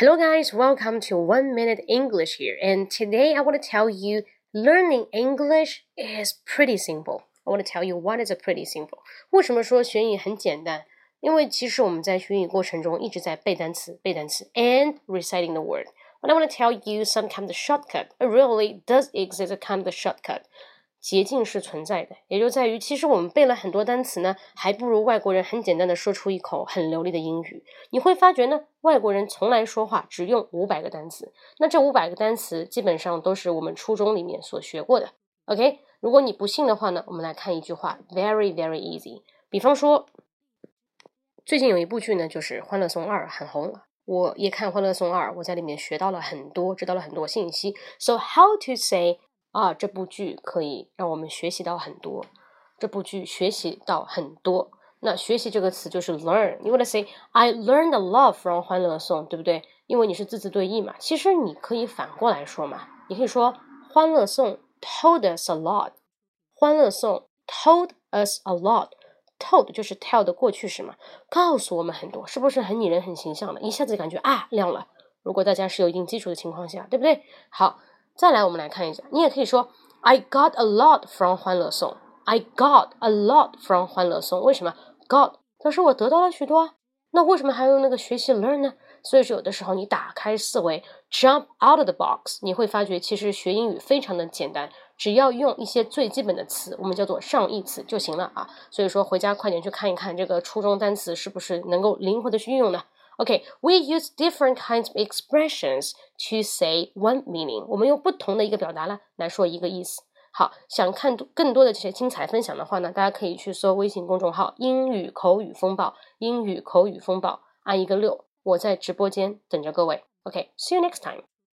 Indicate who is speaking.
Speaker 1: Hello, guys, welcome to One Minute English here. And today I want to tell you learning English is pretty simple. I want to tell you what is a pretty simple. 为什么说学英语很简单？因为其实我们在学英语过程中一直在背单词、背单词 and reciting the word. But I want to tell you some kind of shortcut. It really does exist a kind of shortcut. 捷径是存在的，也就在于，其实我们背了很多单词呢，还不如外国人很简单的说出一口很流利的英语。你会发觉呢，外国人从来说话只用五百个单词，那这五百个单词基本上都是我们初中里面所学过的。OK，如果你不信的话呢，我们来看一句话，very very easy。比方说，最近有一部剧呢，就是《欢乐颂二》很红，我也看《欢乐颂二》，我在里面学到了很多，知道了很多信息。So how to say？啊，这部剧可以让我们学习到很多。这部剧学习到很多。那学习这个词就是 learn。你 wanna say I learned a lot from《欢乐颂》，对不对？因为你是字字对应嘛。其实你可以反过来说嘛，你可以说《欢乐颂》told us a lot。《欢乐颂》told us a lot。told 就是 tell 的过去式嘛，告诉我们很多，是不是很拟人、很形象的？一下子感觉啊亮了。如果大家是有一定基础的情况下，对不对？好。再来，我们来看一下，你也可以说 I got a lot from 欢乐颂。I got a lot from 欢乐颂。为什么 got 表示我得到了许多啊？那为什么还用那个学习 learn 呢？所以说，有的时候你打开思维，jump out of the box，你会发觉其实学英语非常的简单，只要用一些最基本的词，我们叫做上义词就行了啊。所以说，回家快点去看一看这个初中单词是不是能够灵活的去运用呢 OK，we use different kinds of expressions to say one meaning. 我们用不同的一个表达呢来说一个意思。好，想看更多的这些精彩分享的话呢，大家可以去搜微信公众号“英语口语风暴”，英语口语风暴，按一个六，我在直播间等着各位。OK，see you next time.